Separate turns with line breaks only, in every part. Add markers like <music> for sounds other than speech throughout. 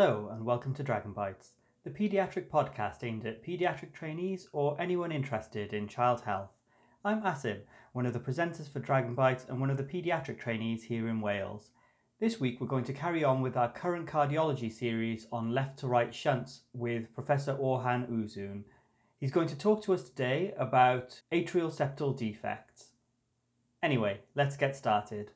Hello, and welcome to Dragon Bites, the paediatric podcast aimed at paediatric trainees or anyone interested in child health. I'm Asim, one of the presenters for Dragon Bites and one of the paediatric trainees here in Wales. This week, we're going to carry on with our current cardiology series on left to right shunts with Professor Orhan Uzun. He's going to talk to us today about atrial septal defects. Anyway, let's get started.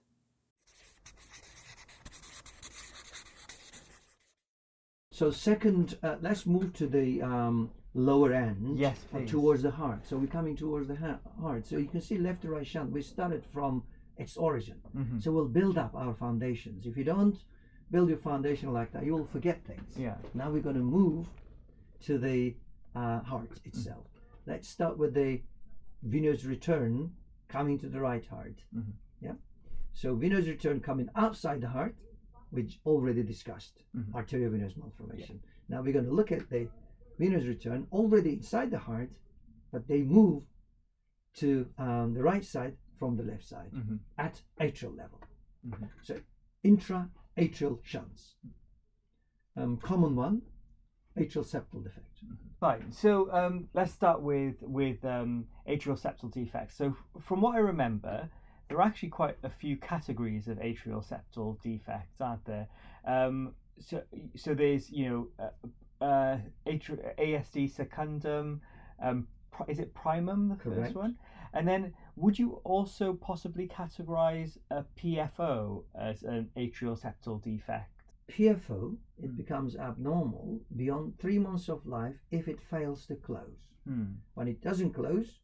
So second, uh, let's move to the um, lower end.
Yes, please.
towards the heart. So we're coming towards the ha- heart. So you can see left to right shunt. We started from its origin.
Mm-hmm.
So we'll build up our foundations. If you don't build your foundation like that, you will forget things.
Yeah.
Now we're going to move to the uh, heart itself. Let's start with the venous return coming to the right heart.
Mhm.
Yeah. So venous return coming outside the heart, which already discussed
Mhm.
arteriovenous malformation. Now we're going to look at the venous return already inside the heart, but they move to um, the right side from the left side
Mm-hmm.
at atrial level.
Mhm.
So intra-atrial shunts. Um, common one, atrial septal defect.
Fine. So um, let's start with with um, atrial septal defects. So from what I remember, there are actually quite a few categories of atrial septal defects, aren't there? Um, so so there's you know uh, uh, atri- ASD secundum. Um, pri- is it primum the
Correct.
first one? And then would you also possibly categorize a PFO as an atrial septal defect?
PFO, it
Mm.
becomes abnormal beyond three months of life if it fails to close.
Hmm.
When it doesn't close,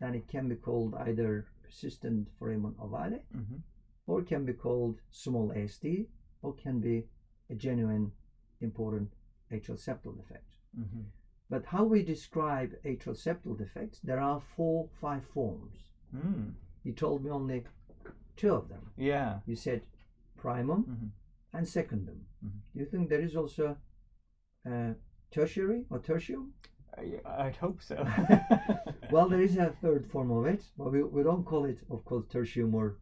then it can be called either persistent foramen ovale,
hmm
or can be called small ASD, or can be a genuine important atrial septal defect.
hmm
But how we describe atrial septal defects, there are four, five forms.
Hmm.
You told me only two of them.
Yeah.
You said primum
Mhm.
and secundum.
Mhm.
Do you think there is also uh, tertiary or tertium?
I- I'd hope so. <laughs> <laughs>
Well, there is a third form of it, but we, we don't call it, of course, tertium or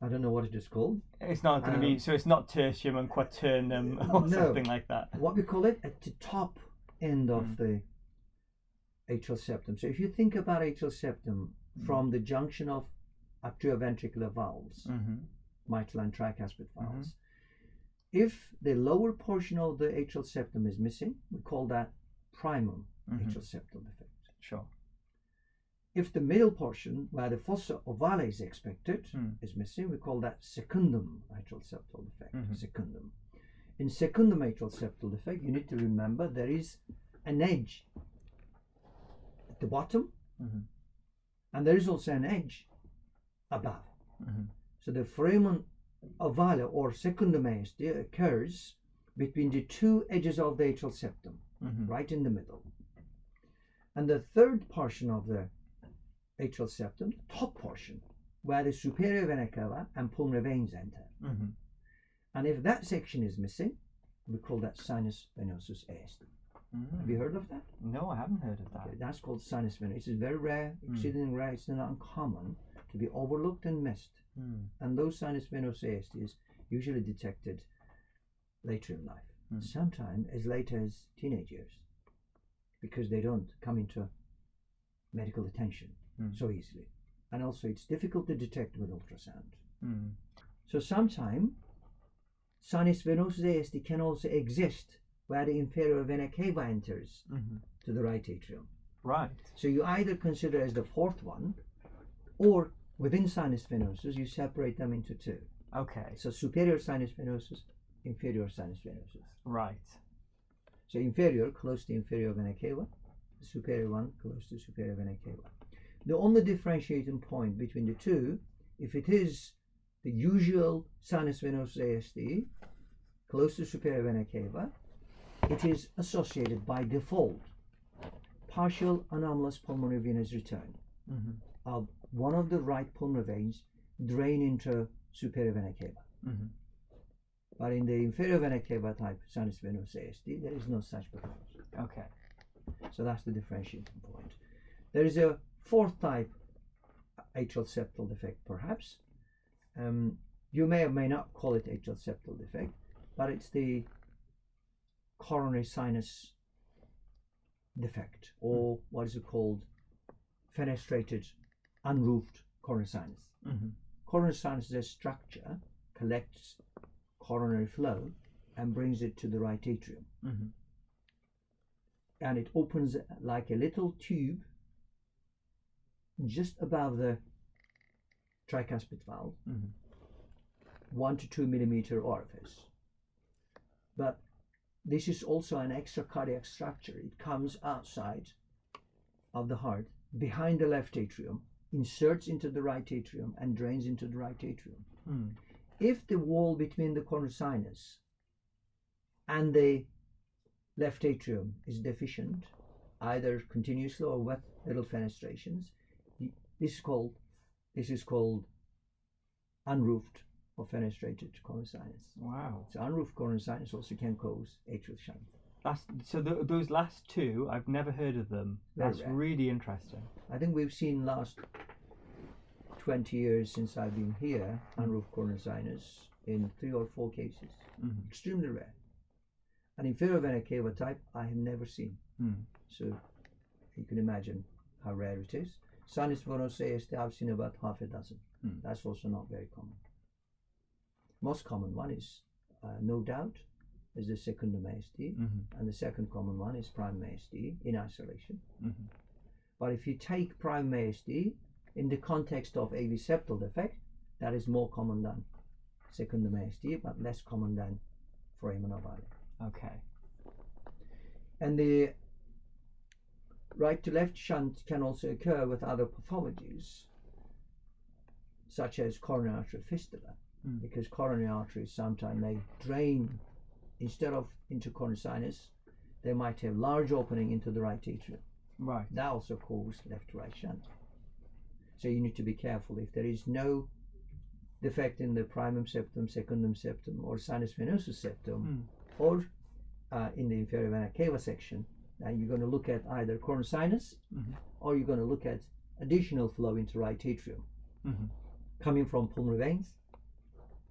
I don't know what it is called.
it's not going to be
Um,
so. It's not tertium and quaternum or
no.
something like that.
What we call it at the top end of
Mm.
the atrial septum. So if you think about atrial septum
Mm.
from the junction of atrioventricular valves,
Mm-hmm.
mitral and tricuspid valves. If the lower portion of the atrial septum is missing, we call that primum
Mm-hmm.
atrial septal defect.
Sure.
If the middle portion, where the fossa ovale is expected,
Mm.
is missing, we call that secundum atrial septal defect.
Mhm.
Secundum. In secundum atrial septal defect, you need to remember there is an edge at the bottom,
Mhm.
and there is also an edge above.
Mhm.
So the foramen ovale or secundum ASD occurs between the two edges of the atrial septum,
Mhm.
right in the middle. And the third portion of the atrial septum, the top portion, where the superior vena cava and pulmonary veins enter.
Mhm.
And if that section is missing, we call that sinus venosus ASD. Have you
Mm.
heard of that?
No, I haven't heard of that.
Okay, that's called sinus venosus. It's very rare,
Mm.
exceedingly rare. It's not uncommon to be overlooked and missed.
Mm.
and those sinus venous ASDs is usually detected later in life,
Mm.
sometimes as late as teenage years, because they don't come into medical attention
Mm.
so easily, and also it's difficult to detect with ultrasound.
Mm.
So sometimes sinus venosus ASD can also exist where the inferior vena cava enters
Mhm.
to the right atrium.
Right.
So you either consider as the fourth one, or within sinus venosus you separate them into two.
Okay.
So superior sinus venosus, inferior sinus venosus.
Right.
So inferior close to inferior vena cava, the superior one close to superior vena cava. The only differentiating point between the two, if it is the usual sinus venosus ASD, close to superior vena cava, it is associated by default partial anomalous pulmonary venous return
Mhm.
of one of the right pulmonary veins drain into superior vena cava.
Mhm.
But in the inferior vena cava type sinus venous ASD, there is no such pathology.
Okay.
So that's the differentiating point. There is a fourth type atrial septal defect, perhaps. Um, you may or may not call it atrial septal defect, but it's the coronary sinus defect, or what is it called? Fenestrated, unroofed coronary sinus.
Mm-hmm.
Coronary sinus is a structure, collects coronary flow and brings it to the right atrium.
Mm-hmm.
And it opens like a little tube just above the tricuspid valve,
Mm-hmm.
one to two millimeter orifice. But this is also an extra cardiac structure. It comes outside of the heart, behind the left atrium, inserts into the right atrium, and drains into the right atrium.
Mm.
If the wall between the coronary sinus and the left atrium is deficient, either continuously or with little fenestrations, this is called this is called unroofed or fenestrated coronary sinus.
Wow.
So unroofed coronary sinus also can cause atrial shunt.
That's so. Th- those last two, I've never heard of them.
Very
That's
rare.
really interesting.
I think we've seen last 20 years since I've been here unroofed coronary sinus in three or four cases.
Mm-hmm.
Extremely rare. An inferior vena cava type I have never seen.
Mm.
So you can imagine how rare it is. Sinus venosa ASD I've seen about half a dozen.
Hmm.
That's also not very common. Most common one is uh, no doubt is the second ASD,
Mm-hmm.
and the second common one is prime ASD in isolation.
Mm-hmm.
But if you take prime ASD in the context of AV septal defect, that is more common than second ASD, but less common than foramen ovale.
Okay.
And the right to left shunt can also occur with other pathologies, such as coronary artery fistula,
Mm.
because coronary arteries sometimes may drain instead of into coronary sinus, they might have large opening into the right atrium.
Right.
That also causes left to right shunt. So you need to be careful if there is no defect in the primum septum, secundum septum, or sinus venosus septum,
Mm.
or uh, in the inferior vena cava section, then you're going to look at either coronary sinus
Mhm.
or you're going to look at additional flow into right atrium
Mm-hmm.
coming from pulmonary veins.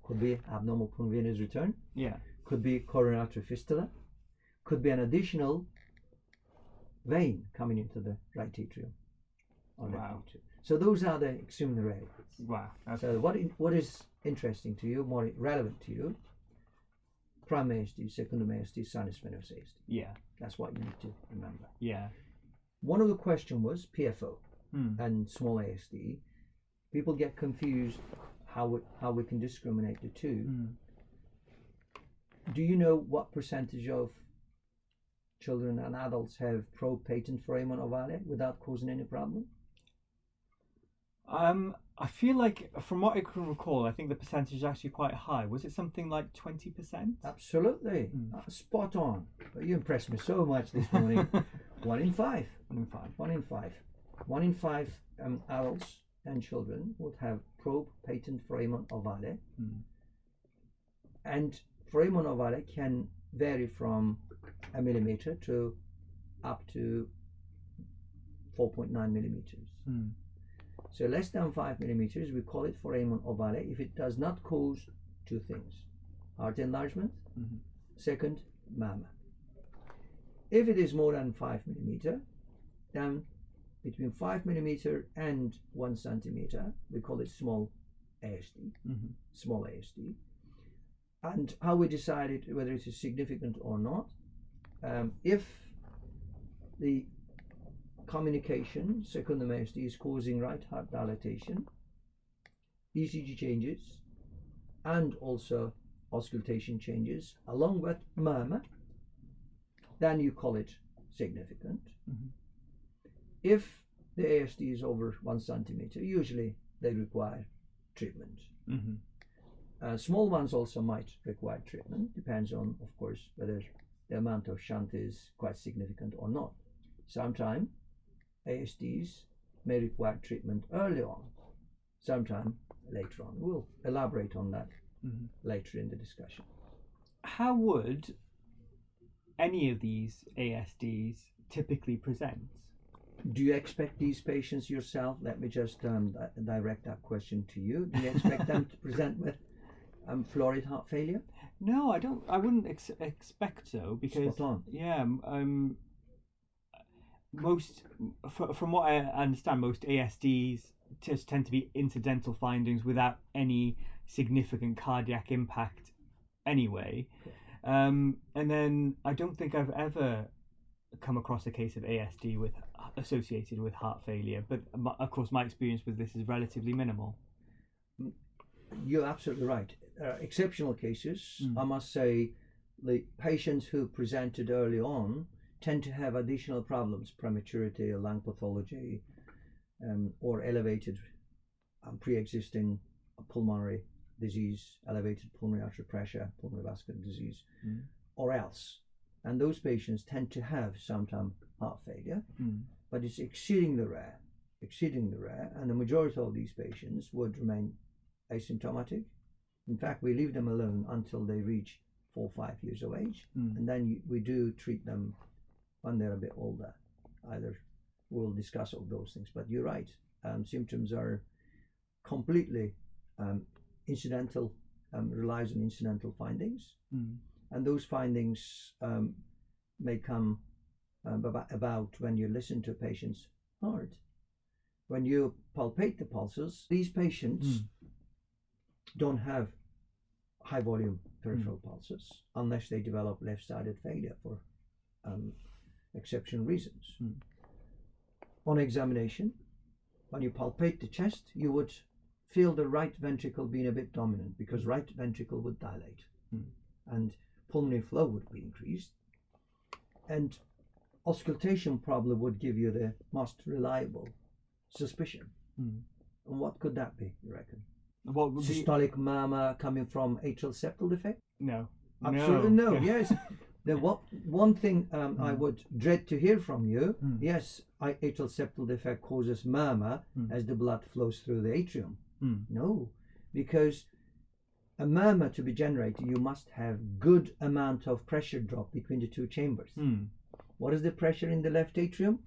Could be abnormal pulmonary venous return,
Yeah.
could be coronary artery fistula, could be an additional vein coming into the right atrium or
Wow.
atrium. So those are the extremely rare.
Wow. Okay.
So what in, what is interesting to you, more relevant to you? Prime ASD, secundum ASD, sinus venous ASD.
yeah.
That's what you need to remember.
Yeah.
One of the question was PFO
Mm.
and small ASD. People get confused how we, how we can discriminate the two.
Mm.
Do you know what percentage of children and adults have pro patent foramen ovale without causing any problem?
Um, I feel like, from what I can recall, I think the percentage is actually quite high. Was it something like twenty percent?
Absolutely,
Mm.
Spot on. But you impressed me so much this morning. <laughs> One in five.
One in five.
One in five. One in five um, adults and children would have probe patent foramen ovale,
Mm.
and foramen ovale can vary from a millimeter to up to 4.9 millimeters.
Mm.
So less than 5 millimeters, we call it foramen ovale if it does not cause two things heart enlargement,
Mhm.
second, mama. If it is more than 5 millimeter, then between 5 millimeter and 1 centimeter, we call it small ASD,
Mhm.
small ASD. And how we decided whether it is significant or not, um, if the communication, secundum ASD, is causing right heart dilatation, ECG changes, and also auscultation changes, along with murmur, then you call it significant.
Mhm.
If the ASD is over one centimeter, usually they require treatment.
Mhm.
Uh, small ones also might require treatment, depends on, of course, whether the amount of shunt is quite significant or not. Sometimes ASDs may require treatment early on, sometime later on. We'll elaborate on that
Mhm.
later in the discussion.
How would any of these ASDs typically present?
Do you expect these patients yourself? Let me just um, direct that question to you. Do you expect them to present with um, florid heart failure?
No, I don't. I wouldn't ex- expect so because yeah, um, most from what I understand, most ASDs just tend to be incidental findings without any significant cardiac impact, anyway. Um, and then I don't think I've ever come across a case of ASD with associated with heart failure, but of course my experience with this is relatively minimal.
You're absolutely right. Uh, exceptional cases,
Mm.
I must say, the patients who presented early on tend to have additional problems, prematurity, lung pathology, um, or elevated um, pre-existing pulmonary disease, elevated pulmonary artery pressure, pulmonary vascular disease,
Mm.
or else. And those patients tend to have sometimes heart failure,
Mm.
but it's exceedingly rare, exceedingly rare, and the majority of these patients would remain asymptomatic. In fact, we leave them alone until they reach four or five years of age,
Mm.
and then we do treat them when they're a bit older. Either we'll discuss all those things, but you're right. Um, symptoms are completely um, incidental, um, relies on incidental findings
Mm.
and those findings um, may come um, about, when you listen to a patient's heart. When you palpate the pulses, these patients
Mm.
don't have high volume peripheral pulses unless they develop left sided failure for um, exceptional reasons.
Mm.
On examination, when you palpate the chest, you would feel the right ventricle being a bit dominant because right ventricle would dilate
Mm.
and pulmonary flow would be increased. And auscultation probably would give you the most reliable suspicion.
Mm.
And what could that be, you reckon?
What would be?
Systolic murmur coming from atrial septal defect?
No.
Absolutely no.
Yeah.
Yes. <laughs> The what, one thing um, I
Mm.
would dread to hear from you,
Mm.
yes, I, atrial septal defect causes murmur
Mm.
as the blood flows through the atrium.
Mm.
No, because a murmur to be generated, you must have good amount of pressure drop between the two chambers.
Mm.
What is the pressure in the left atrium?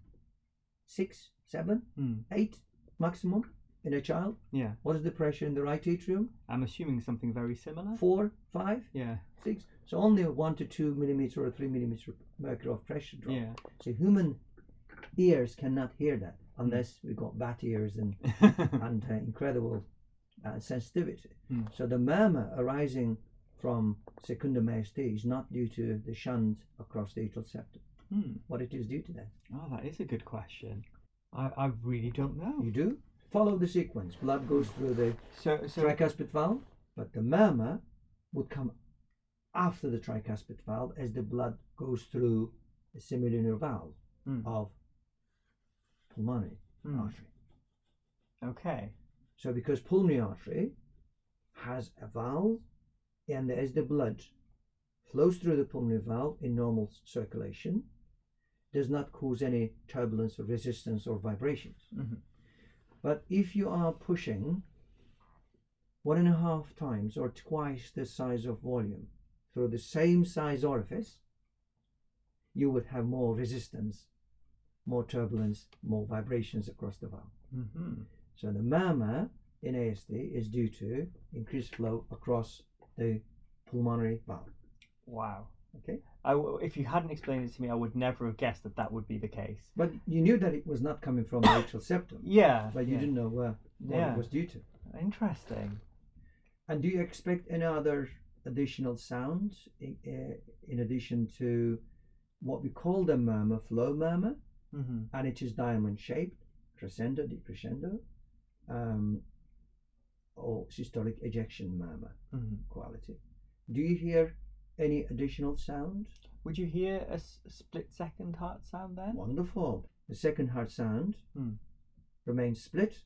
Six, seven,
Mm.
eight maximum in a child.
Yeah.
What is the pressure in the right atrium?
I'm assuming something very similar.
Four, five,
Yeah.
six. So only a one to two millimeter or three millimeter mercury of pressure drop.
Yeah.
So human ears cannot hear that unless we've got bat ears and <laughs> and uh, incredible uh, sensitivity.
Mm.
So the murmur arising from secundum ASD is not due to the shunt across the atrial septum.
Hmm.
What it is due to that?
Oh, that is a good question. I, I really don't know.
You do follow the sequence. Blood goes through the
So, so
tricuspid valve, but the murmur would come after the tricuspid valve as the blood goes through the semilunar valve
Hmm.
of pulmonary
Hmm.
artery.
okay.
So because pulmonary artery has a valve and as the blood flows through the pulmonary valve in normal circulation, does not cause any turbulence or resistance or vibrations.
Mhm.
But if you are pushing one and a half times or twice the size of volume through the same size orifice, you would have more resistance, more turbulence, more vibrations across the valve.
Mm-hmm.
So the murmur in ASD is due to increased flow across the pulmonary valve.
Wow.
Okay,
I if you hadn't explained it to me, I would never have guessed that that would be the case.
but you knew that it was not coming from the <coughs> atrial septum,
Yeah.
but you
yeah.
didn't know where what
Yeah.
it was due to.
Interesting.
And do you expect any other additional sounds in, uh, in addition to what we call the murmur, flow murmur,
Mm-hmm.
and it is diamond shaped, crescendo, decrescendo, um, or systolic ejection murmur
Mm-hmm.
quality. Do you hear any additional sound?
Would you hear a s- split second heart sound then?
Wonderful. The second heart sound
Hmm.
remains split.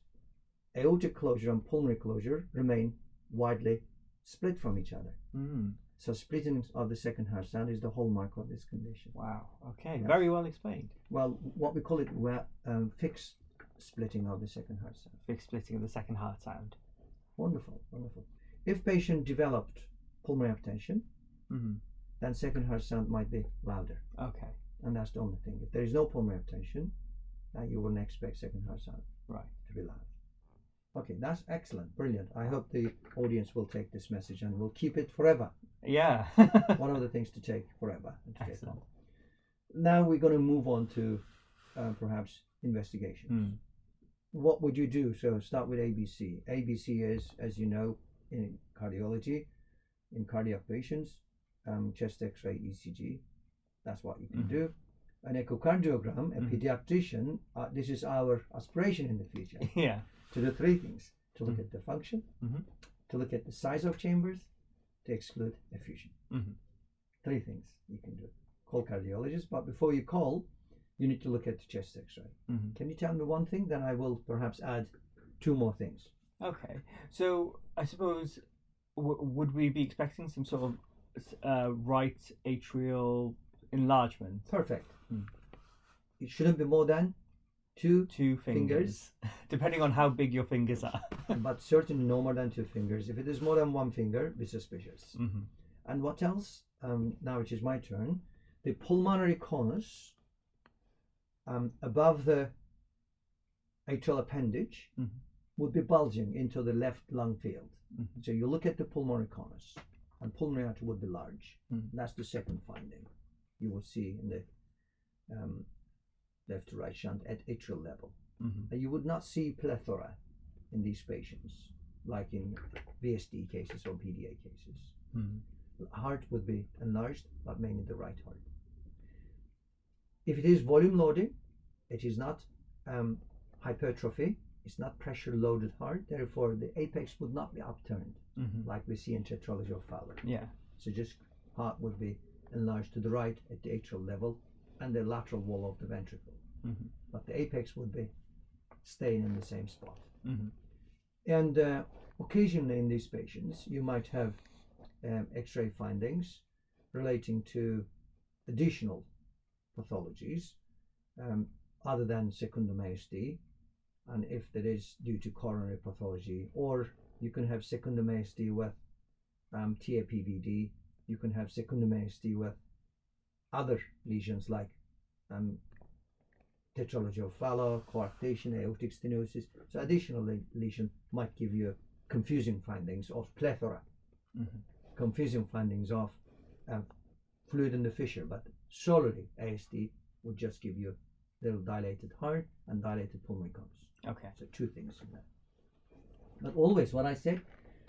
Aortic closure and pulmonary closure remain widely split from each other.
Mm.
So splitting of the second heart sound is the hallmark of this condition.
Wow. Okay.
Yeah.
Very well explained.
Well, what we call it um, fixed splitting of the second heart sound.
Big splitting of the second heart sound.
Wonderful, wonderful. If patient developed pulmonary hypertension,
Mm-hmm.
then second heart sound might be louder,
Okay.
and that's the only thing. If there is no pulmonary hypertension, then you wouldn't expect second heart sound
Right.
to be loud. Okay, that's excellent, brilliant. I hope the audience will take this message and will keep it forever.
Yeah. <laughs>
One of the things to take forever and to
Excellent.
on. Now we're going to move on to uh, perhaps investigations.
Mm.
What would you do? So start with ABC. ABC is, as you know, in cardiology, in cardiac patients, um, chest X-ray, ECG. That's what you can
Mhm.
do. An echocardiogram, a
Mhm.
pediatrician. Uh, this is our aspiration in the future <laughs>
yeah.
to do three things: to look
Mhm.
at the function,
Mhm.
to look at the size of chambers, to exclude effusion.
Mhm.
Three things you can do. Call cardiologist, but before you call, you need to look at the chest X-ray. Can you tell me one thing? Then I will perhaps add two more things.
Okay. So I suppose w- would we be expecting some sort of uh, right atrial enlargement?
Perfect.
Hmm.
It shouldn't be more than two,
Two fingers, <laughs> depending on how big your fingers are. <laughs>
but certainly no more than two fingers. If it is more than one finger, be suspicious.
hmm
And what else? Um, now it is my turn. The pulmonary conus um, above the atrial appendage
Mhm.
would be bulging into the left lung field.
Mhm.
So you look at the pulmonary conus, and pulmonary artery would be large.
Mhm.
That's the second finding you will see in the um, left to right shunt at atrial level.
hmm
And you would not see plethora in these patients, like in VSD cases or PDA cases.
hmm
Heart would be enlarged, but mainly the right heart. If it is volume loading, it is not um, hypertrophy, it's not pressure loaded heart, therefore the apex would not be upturned
hmm
like we see in tetralogy of Fallot.
Yeah.
So just heart would be enlarged to the right at the atrial level and the lateral wall of the ventricle.
hmm
But the apex would be staying in the same spot.
hmm
And uh, occasionally in these patients, you might have um, X-ray findings relating to additional pathologies um, other than secundum ASD, and if that is due to coronary pathology, or you can have secundum ASD with um, TAPVD, you can have secundum ASD with other lesions like um, tetralogy of Fallot, coarctation, aortic stenosis. So additional le- lesion might give you confusing findings of plethora,
hmm
confusing findings of um, fluid in the fissure, but solely ASD would just give you little dilated heart and dilated pulmonary conus.
Okay.
So two things in there. But always, what I said,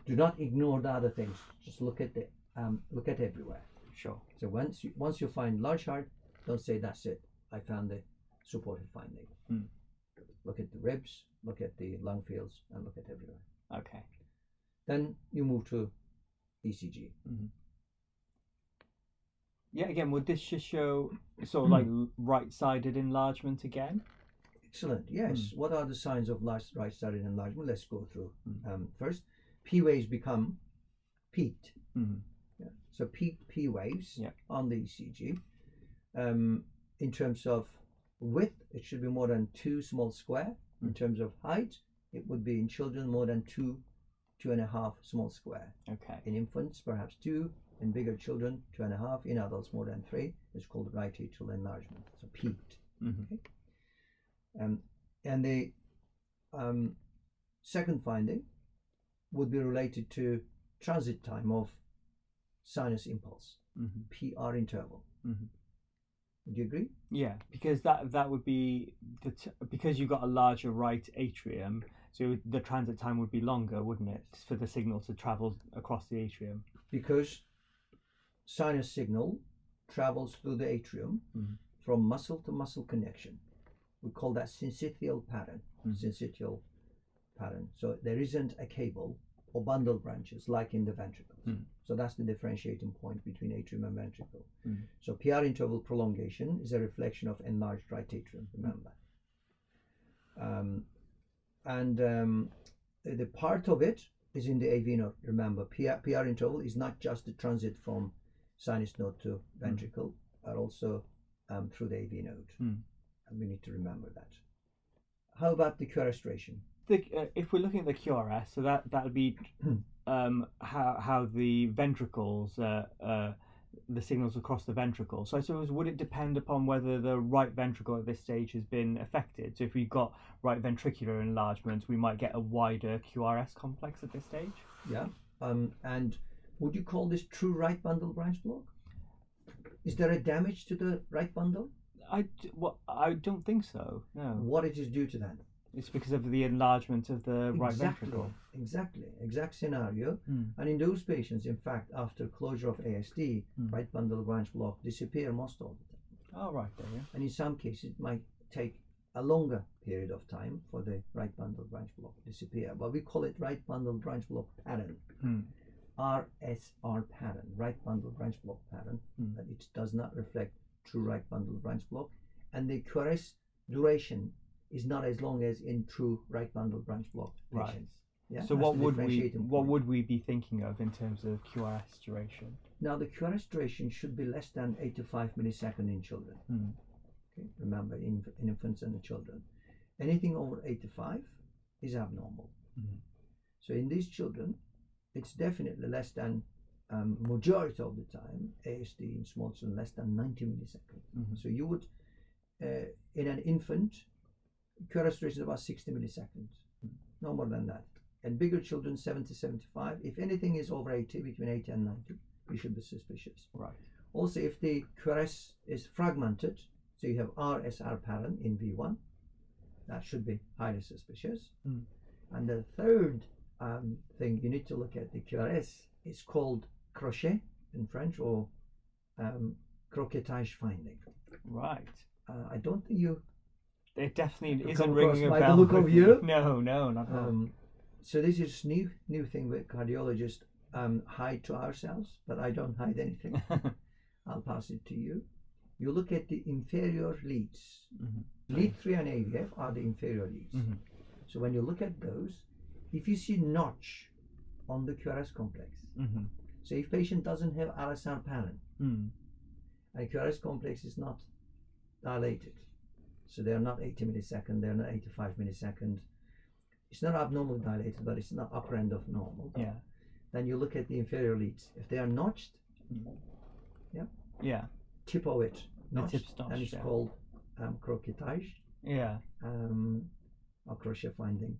do not ignore the other things. Just look at the um, look at everywhere.
Sure.
So once you once you find large heart, don't say that's it. I found the supportive finding.
Hmm.
Look at the ribs, look at the lung fields, and look at everywhere.
Okay.
Then you move to ECG.
Yeah. Again, would this just show sort of like right-sided enlargement again?
Excellent. Yes. What are the signs of last right-sided enlargement? Let's go through.
Hmm.
Um, first, P waves become peaked.
hmm
Yeah. So peaked P waves
Yeah.
on the ECG. Um, in terms of width, it should be more than two small square. In
Mm.
terms of height, it would be in children more than two, two and a half small square.
Okay.
In infants, perhaps two. In bigger children, two and a half. In adults, more than three. It's called right atrial enlargement. So peaked.
hmm
Um, and the um, second finding would be related to transit time of sinus impulse,
hmm
PR interval.
hmm
Would you agree?
Yeah, because that that would be the t- because you've got a larger right atrium, so the transit time would be longer, wouldn't it, for the signal to travel across the atrium?
Because sinus signal travels through the atrium
Mhm.
from muscle to muscle connection. We call that syncytial pattern.
Mhm.
Syncytial pattern. So there isn't a cable or bundle branches like in the ventricles.
Mhm.
So that's the differentiating point between atrium and ventricle.
Mhm.
So PR interval prolongation is a reflection of enlarged right atrium. Remember. Um, and um, the, the part of it is in the AV node. Remember, PR, PR interval is not just the transit from sinus node to ventricle, but also um, through the AV node. And we need to remember that. How about the QRS duration?
The, uh, if we're looking at the QRS, so that that would be <clears throat> um, how how the ventricles uh, uh, the signals across the ventricle. So I suppose would it depend upon whether the right ventricle at this stage has been affected? So if we've got right ventricular enlargement, we might get a wider QRS complex at this stage.
Yeah. Um, and would you call this true right bundle branch block? Is there a damage to the right bundle?
I well, I don't think so. No,
What it is due to that?
it's because of the enlargement of the right
exactly.
ventricle.
Exactly. Exact scenario.
Hmm.
And in those patients, in fact, after closure of ASD,
Mm.
right bundle branch block disappear most of the time.
Oh right there. Yeah.
And in some cases, it might take a longer period of time for the right bundle branch block to disappear. But we call it right bundle branch block pattern.
Hmm.
RSR pattern, right bundle branch block pattern,
Mm.
it does not reflect true right bundle branch block. And the QRS duration is not as long as in true right bundle branch block
Right.
patients. Yeah?
So what would we what would we be thinking of in terms of QRS duration?
Now the QRS duration should be less than eight to five millisecond in children.
Hmm.
Okay? Remember, in, in infants and the children. Anything over eight to five is abnormal.
Mhm.
So in these children, it's definitely less than um, majority of the time ASD in small children less than 90 milliseconds.
Mhm.
So you would uh, in an infant, QRS duration is about 60 milliseconds, no more than that. And bigger children, 70, 75. If anything is over 80, between 80 and 90, you should be suspicious.
Right.
Also, if the QRS is fragmented, so you have RSR pattern in V1, that should be highly suspicious.
Mm.
And the third um, thing you need to look at the QRS is called crochet in French or um, crochetage finding.
Right.
Uh, I don't think you.
It definitely isn't ringing a
by the look of you? <laughs>
No, no, not at all.
Um, so this is new new thing with cardiologists um, hide to ourselves, but I don't hide anything. <laughs> I'll pass it to you. You look at the inferior leads.
Mhm.
Lead 3 and AVF are the inferior leads.
Mhm.
So when you look at those, if you see notch on the QRS complex,
Mhm.
So if patient doesn't have RSR pattern
Hmm.
and QRS complex is not dilated, so they are not 80 millisecond, they are not 85 millisecond, it's not abnormally dilated, but it's not upper end of normal.
Yeah.
Then you look at the inferior leads. If they are notched,
Yeah. Yeah.
tip of it
The
notched,
tip's notched,
and it's
yeah.
called um, crochetage.
Yeah.
um, or crochet finding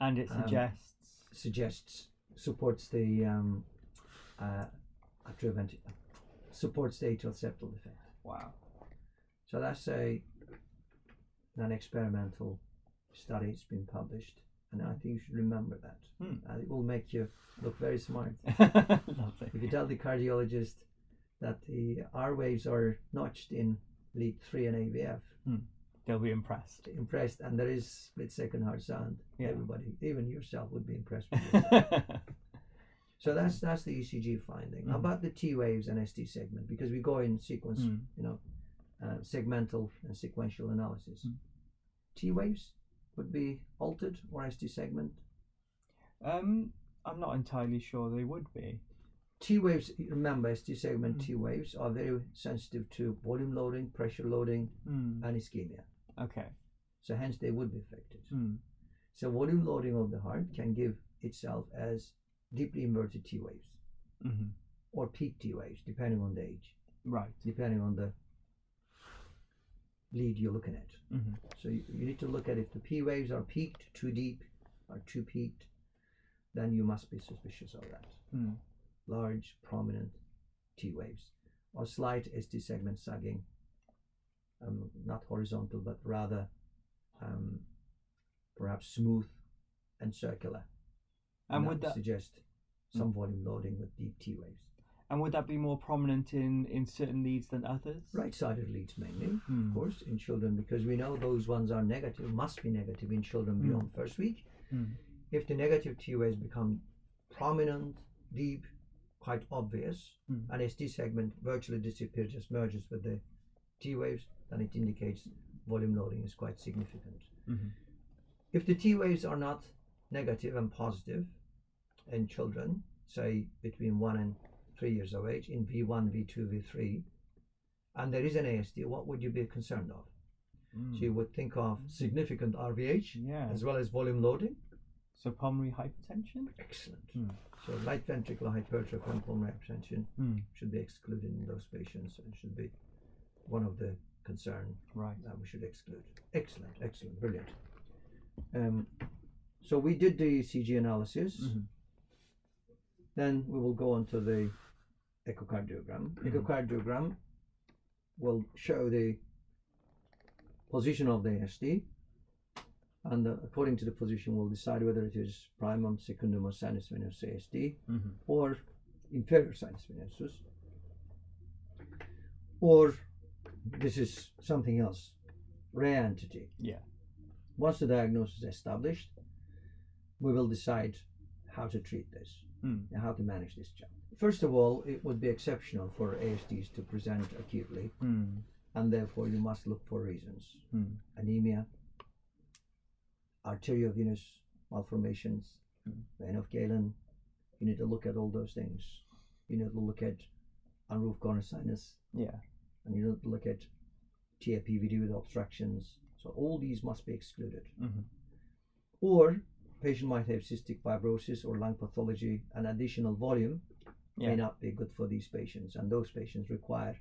And it
Um,
suggests.
suggests supports the um, uh, supports the atrial septal defect.
wow.
So that's a an experimental study. It's been published, and I think you should remember that.
Hmm.
And it will make you look very smart. <laughs> If you tell the cardiologist that the R waves are notched in lead three and AVF,
They'll be impressed.
impressed, and there is split second heart sound.
Yeah.
Everybody, even yourself, would be impressed. <laughs> So that's that's the ECG finding. How
Mhm.
about the T waves and ST segment? Because we go in sequence,
Mm.
you know, uh, segmental and sequential analysis.
Mm.
T waves would be altered or ST segment.
Um, I'm not entirely sure they would be.
T waves, remember, ST segment
Mm.
T waves are very sensitive to volume loading, pressure loading,
Hmm.
and ischemia.
Okay.
So hence they would be affected.
Hmm.
So volume loading of the heart can give itself as deeply inverted T waves
hmm
or peak T waves, depending on the age,
Right.
depending on the lead you're looking at.
hmm
So you, you need to look at if the P waves are peaked, too deep, or too peaked, then you must be suspicious of that.
Hmm.
Large, prominent T waves, or slight ST segment sagging, um, not horizontal, but rather um, perhaps smooth and circular.
And
that
would that
suggest some volume loading with deep T waves?
and would that be more prominent in in certain leads than others?
Right-sided leads mainly,
Hmm.
of course, in children because we know those ones are negative, must be negative in children
Mm.
beyond first week.
Hmm.
If the negative T waves become prominent, deep, quite obvious,
Mm.
and ST segment virtually disappears, just merges with the T waves, then it indicates volume loading is quite significant.
Mhm.
If the T waves are not negative and positive in children, say between one and three years of age, in V1, V2, V3, and there is an ASD, what would you be concerned of?
Hmm.
So you would think of significant RVH
Yeah.
as well as volume loading.
So pulmonary hypertension.
Excellent.
Hmm.
So right ventricular hypertrophy and pulmonary hypertension
Hmm.
should be excluded in those patients and should be one of the concern
Right.
that we should exclude. Excellent, excellent, brilliant. Um, so we did the ECG analysis.
Mhm.
Then we will go on to the echocardiogram.
Mhm.
Echocardiogram will show the position of the ASD, and uh, according to the position, we'll decide whether it is primum, secundum, or sinus venous ASD,
Mhm.
or inferior sinus venosus, or this is something else, rare entity.
Yeah.
Once the diagnosis is established, we will decide how to treat this
Hmm.
and how to manage this child. First of all, it would be exceptional for ASDs to present acutely,
Hmm.
and therefore you must look for reasons.
Hmm.
Anemia, arteriovenous malformations,
Mm.
vein of Galen. You need to look at all those things. You need to look at unroofed coronary sinus,
Yeah.
and you need to look at TAPVD with obstructions. So all these must be excluded.
Mhm.
Or patient might have cystic fibrosis or lung pathology, and additional volume may not be good for these patients, and those patients require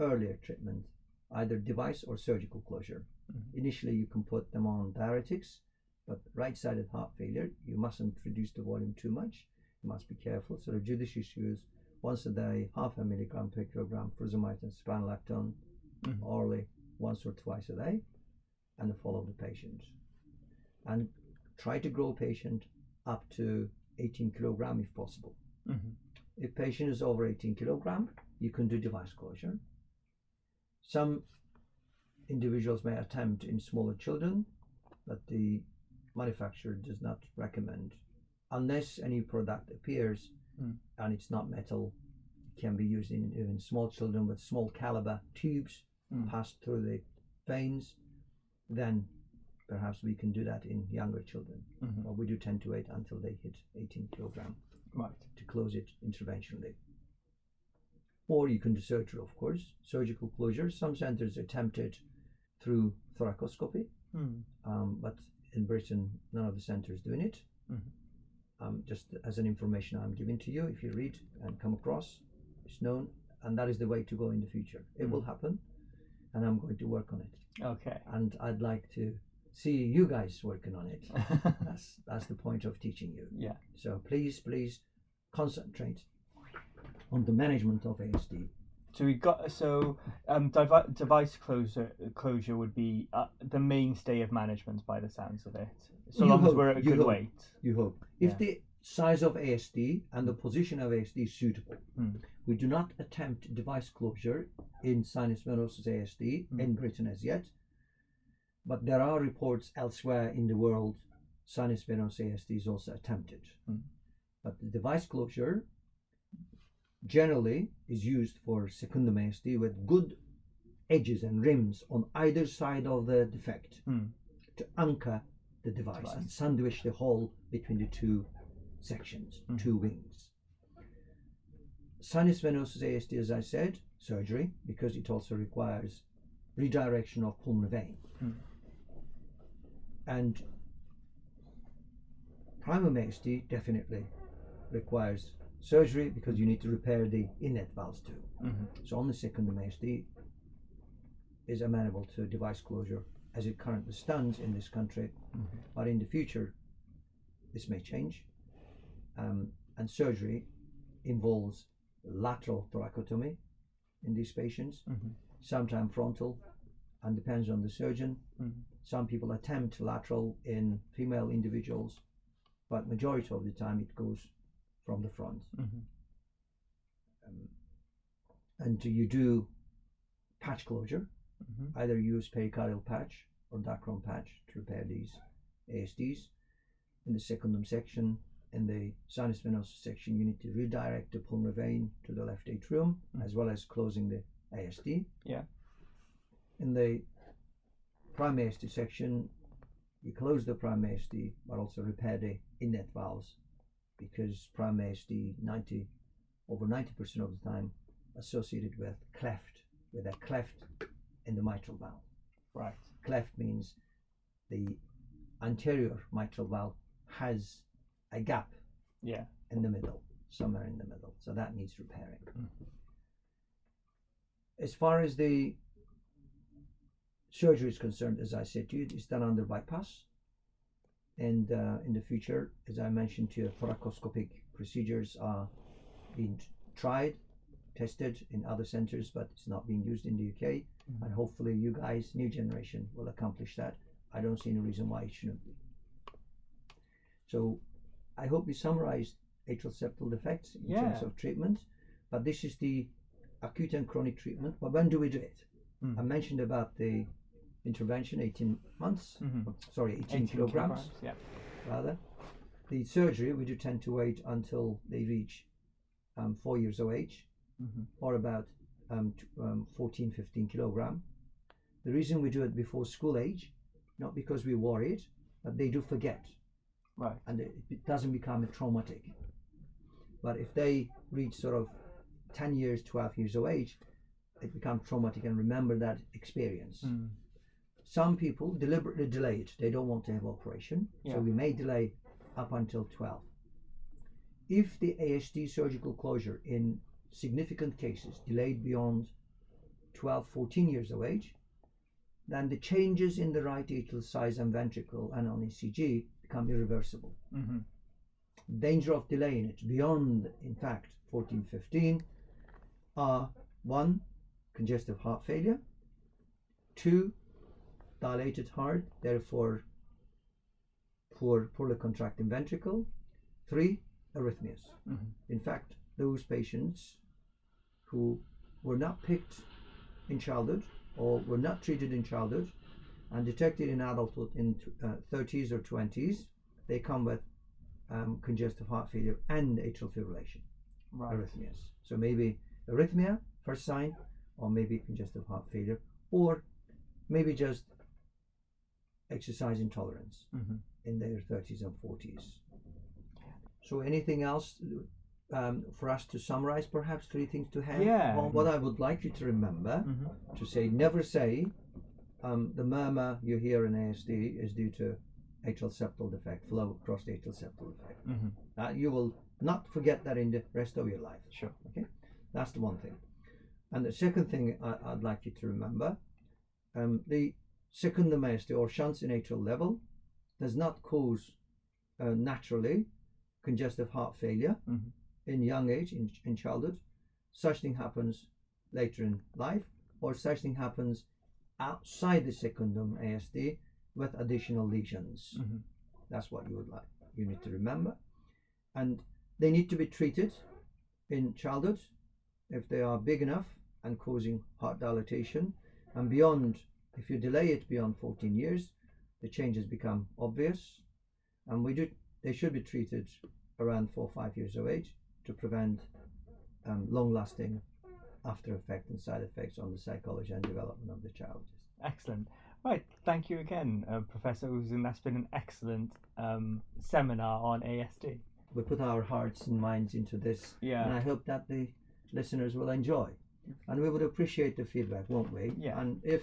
earlier treatment, either device or surgical closure.
Mhm.
Initially, you can put them on diuretics, but right-sided heart failure, you mustn't reduce the volume too much. You must be careful. So the judicious use once a day, half a milligram per kilogram furosemide and spironolactone
Mhm.
orally once or twice a day, and follow the patient. And try to grow patient up to 18 kilogram if possible.
Mhm.
If patient is over 18 kilogram, you can do device closure. Some individuals may attempt in smaller children, but the manufacturer does not recommend unless any product appears
Mm.
and it's not metal. It can be used in even small children with small caliber tubes
Mm.
passed through the veins. Then perhaps we can do that in younger children.
Mhm.
But we do tend to wait until they hit 18 kilogram
Right.
to close it interventionally. Or you can do surgery, of course, surgical closure. Some centers attempt it through thoracoscopy,
Hmm.
um, but in Britain, none of the centers doing it.
Mhm.
Um, just as an information I'm giving to you, if you read and come across, it's known, and that is the way to go in the future. It will
Mm.
happen, and I'm going to work on it.
Okay.
And I'd like to see you guys working on it. <laughs> that's that's the point of teaching you.
yeah.
So please, please concentrate on the management of ASD.
So we got so um, devi- device closure closure would be uh, the mainstay of management by the sounds of it. So
You
long as we're at a good
hope.
weight.
You hope. If
Yeah.
the size of ASD and the position of ASD is suitable,
Hmm.
we do not attempt device closure in sinus venosus ASD
Hmm.
in Britain as yet. But there are reports elsewhere in the world sinus venous ASD is also attempted.
Hmm.
But the device closure generally is used for secundum ASD with good edges and rims on either side of the defect
Hmm.
to anchor the device,
Device.
and sandwich the hole between the two sections,
Mhm.
two wings. Sinus venosus ASD, as I said, surgery because it also requires redirection of pulmonary vein.
Hmm.
And primum ASD definitely requires surgery because you need to repair the inlet valves too.
Mhm.
So only second ASD is amenable to device closure as it currently stands in this country.
Mhm.
But in the future, this may change. Um, and surgery involves lateral thoracotomy in these patients,
Mhm.
sometimes frontal, and depends on the surgeon. Some people attempt lateral in female individuals, but majority of the time it goes from the front.
Mhm.
Um, and you do patch closure,
Mhm.
either use pericardial patch or dacron patch to repair these ASDs. In the secundum section, in the sinus venosus section, you need to redirect the pulmonary vein to the left atrium
Mm.
as well as closing the ASD.
Yeah.
In the prime ASD section, you close the prime ASD but also repair the inlet valves because prime ASD 90 over 90% of the time associated with cleft, with a cleft in the mitral valve.
Right.
Cleft means the anterior mitral valve has a gap
Yeah.
in the middle, somewhere in the middle. So that needs repairing.
Mhm.
As far as the surgery is concerned, as I said to you, it's done under bypass. And uh, in the future, as I mentioned to you, thoracoscopic procedures are being tried, tested in other centers, but it's not being used in the UK. And hopefully, you guys, new generation, will accomplish that. I don't see any reason why it shouldn't be. So, I hope we summarized atrial septal defects in terms of treatment. But this is the acute and chronic treatment. But when do we do it?
Mm.
I mentioned about the intervention, 18 months.
Mhm.
Sorry, 18,
18
kilograms,
Yeah.
rather. The surgery, we do tend to wait until they reach um, four years of age
Mhm.
or about um, t- um, 14, 15 kilogram. The reason we do it before school age, not because we're worried, but they do forget
Right.
and it, it doesn't become a traumatic. But if they reach sort of 10 years, 12 years of age, it becomes traumatic and remember that experience.
Mm.
Some people deliberately delay it. They don't want to have operation,
Yeah.
so we may delay up until 12. If the ASD surgical closure in significant cases delayed beyond 12, 14 years of age, then the changes in the right atrial size and ventricle and on ECG become irreversible.
Mhm.
Danger of delaying it beyond, in fact, 14, 15 are one, congestive heart failure, two, dilated heart, therefore poor, poorly contracting ventricle, three, arrhythmias.
Mhm.
In fact, those patients who were not picked in childhood or were not treated in childhood and detected in adulthood in uh, 30s or 20s, they come with um, congestive heart failure and atrial fibrillation,
Right.
arrhythmias. So maybe arrhythmia, first sign, or maybe congestive heart failure, or maybe just exercise intolerance
Mhm.
in their 30s and 40s. So, anything else um, for us to summarize? Perhaps three things to have.
Yeah.
Well, what I would like you to remember
Mhm.
to say, never say um, the murmur you hear in ASD is due to atrial septal defect, flow across the atrial septal defect.
Mhm.
Uh, you will not forget that in the rest of your life.
Sure.
Okay, that's the one thing. And the second thing I, I'd like you to remember, um, the secundomyostomy or shunts in atrial level does not cause uh, naturally congestive heart failure
Mhm.
in young age, in, in childhood. Such thing happens later in life, or such thing happens outside the secundum ASD with additional lesions.
Mhm.
That's what you would like. You need to remember, and they need to be treated in childhood if they are big enough and causing heart dilatation, and beyond. If you delay it beyond 14 years, the changes become obvious, and we do. They should be treated around four or five years of age to prevent um, long-lasting after effect and side effects on the psychology and development of the child.
Excellent. Right. Thank you again, uh, Professor Uzun. That's been an excellent um, seminar on ASD.
We put our hearts and minds into this,
Yeah.
and I hope that the listeners will enjoy. And we would appreciate the feedback, won't we?
Yeah.
And if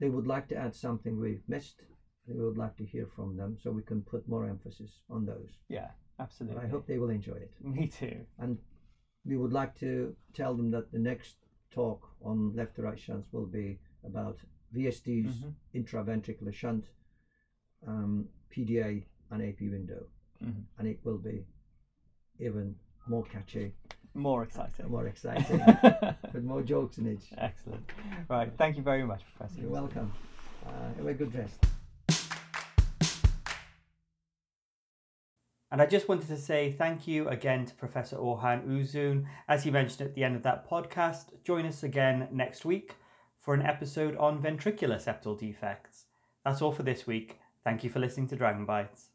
they would like to add something we've missed, we would like to hear from them so we can put more emphasis on those.
Yeah. Absolutely.
And I hope they will enjoy it. <laughs>
Me too.
And we would like to tell them that the next talk on left to right shunts will be about VSD's
Mhm.
intraventricular shunt, um, PDA, and AP window.
Mhm.
And it will be even more catchy,
More exciting.
more exciting, <laughs> with more jokes in it.
Excellent. Right. Thank you very much, Professor.
You're welcome. Uh, have a good rest.
And I just wanted to say thank you again to Professor Orhan Uzun. As he mentioned at the end of that podcast, join us again next week for an episode on ventricular septal defects. That's all for this week. Thank you for listening to Dragon Bites.